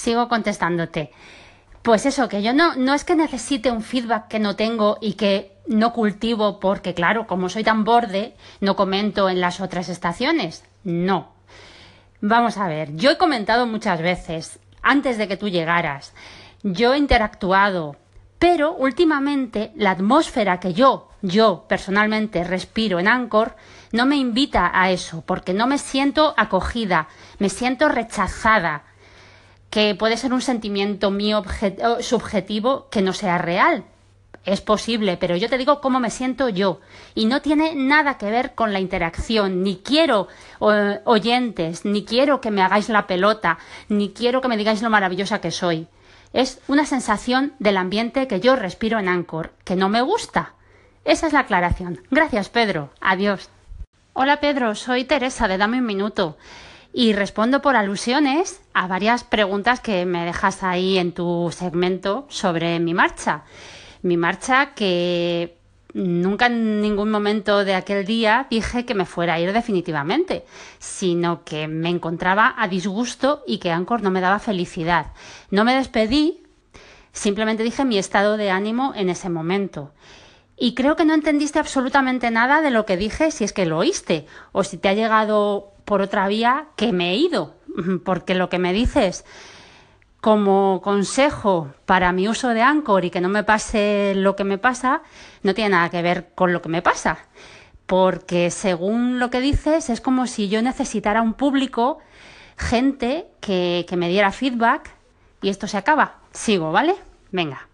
sigo contestándote. Pues eso, que yo no, no es que necesite un feedback que no tengo y que no cultivo porque, claro, como soy tan borde, no comento en las otras estaciones. No. Vamos a ver, yo he comentado muchas veces, antes de que tú llegaras, yo he interactuado, pero últimamente la atmósfera que yo, yo personalmente respiro en Anchor, no me invita a eso, porque no me siento acogida, me siento rechazada, que puede ser un sentimiento mío subjetivo que no sea real. Es posible, pero yo te digo cómo me siento yo. Y no tiene nada que ver con la interacción. Ni quiero oyentes, ni quiero que me hagáis la pelota, ni quiero que me digáis lo maravillosa que soy. Es una sensación del ambiente que yo respiro en Anchor, que no me gusta. Esa es la aclaración. Gracias, Pedro. Adiós. Hola, Pedro. Soy Teresa de Dame un Minuto y respondo por alusiones a varias preguntas que me dejas ahí en tu segmento sobre mi marcha. Mi marcha que nunca en ningún momento de aquel día dije que me fuera a ir definitivamente, sino que me encontraba a disgusto y que Anchor no me daba felicidad. No me despedí, simplemente dije mi estado de ánimo en ese momento. Y creo que no entendiste absolutamente nada de lo que dije si es que lo oíste o si te ha llegado por otra vía que me he ido, porque lo que me dices como consejo para mi uso de Anchor y que no me pase lo que me pasa, no tiene nada que ver con lo que me pasa. Porque según lo que dices, es como si yo necesitara un público, gente que, que me diera feedback y esto se acaba. Sigo, ¿vale? Venga.